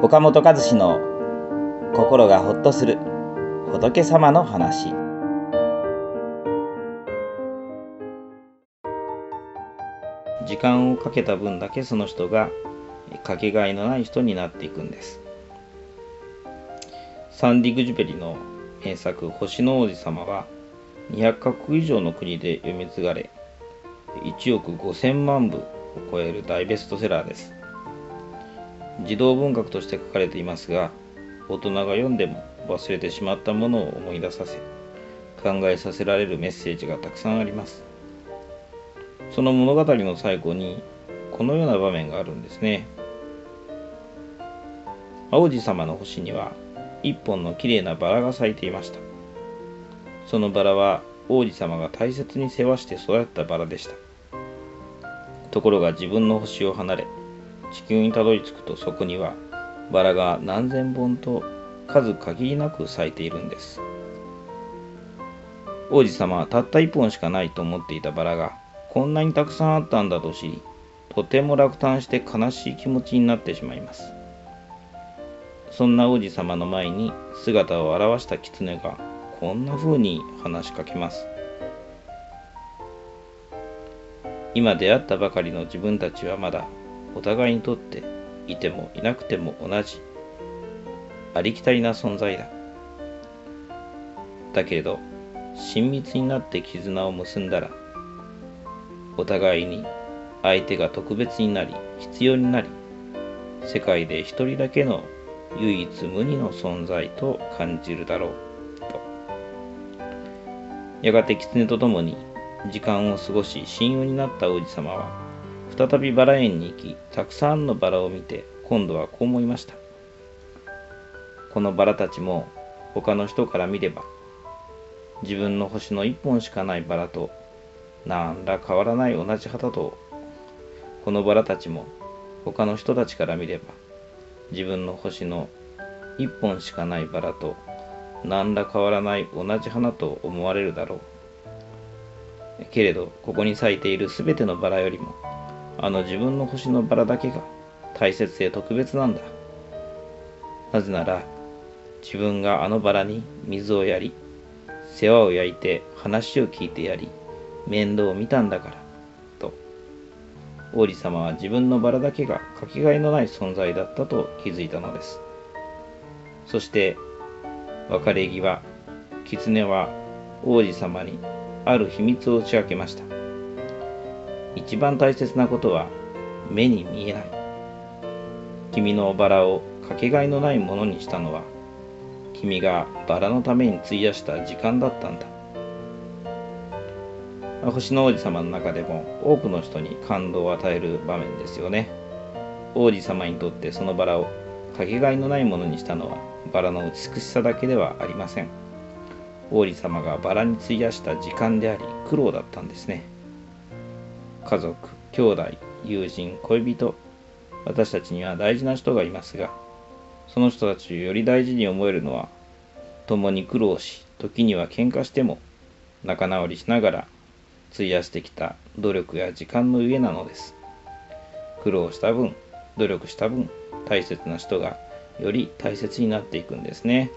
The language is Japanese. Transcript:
岡本和志の心がほっとする仏様の話。時間をかけた分だけその人がかけがえのない人になっていくんです。サンディ・グジュペリの名作「星の王子様」は200カ国以上の国で読み継がれ1億5000万部を超える大ベストセラーです。児童文学として書かれていますが大人が読んでも忘れてしまったものを思い出させ考えさせられるメッセージがたくさんあります。その物語の最後にこのような場面があるんですね。王子様の星には一本のきれいなバラが咲いていました。そのバラは王子様が大切に世話して育ったバラでした。ところが自分の星を離れ地球にたどり着くとそこにはバラが何千本と数限りなく咲いているんです。王子様はたった一本しかないと思っていたバラがこんなにたくさんあったんだと知りとても落胆して悲しい気持ちになってしまいます。そんな王子様の前に姿を現した狐がこんな風に話しかけます。今出会ったばかりの自分たちはまだお互いにとっていてもいなくても同じありきたりな存在だ。だけれど親密になって絆を結んだらお互いに相手が特別になり必要になり世界で一人だけの唯一無二の存在と感じるだろう。と。やがて狐と共に時間を過ごし親友になった王子様は再びバラ園に行きたくさんのバラを見て今度はこう思いました。このバラたちも他の人から見れば自分の星の一本しかないバラと何ら変わらない同じ旗とこのバラたちも他の人たちから見れば自分の星の一本しかないバラと何ら変わらない同じ花と思われるだろう。けれどここに咲いているすべてのバラよりもあの自分の星のバラだけが大切で特別なんだ。なぜなら自分があのバラに水をやり世話を焼いて話を聞いてやり面倒を見たんだからと。王子様は自分のバラだけがかけがえのない存在だったと気づいたのです。そして別れ際狐は王子様にある秘密を打ち明けました。一番大切なことは目に見えない。君のバラをかけがえのないものにしたのは君がバラのために費やした時間だったんだ。星の王子様の中でも多くの人に感動を与える場面ですよね。王子様にとってそのバラをかけがえのないものにしたのはバラの美しさだけではありません。王子様がバラに費やした時間であり苦労だったんですね。家族兄弟友人恋人私たちには大事な人がいますがその人たちをより大事に思えるのは共に苦労し時には喧嘩しても仲直りしながら費やしてきた努力や時間の上なのです苦労した分努力した分大切な人がより大切になっていくんですね。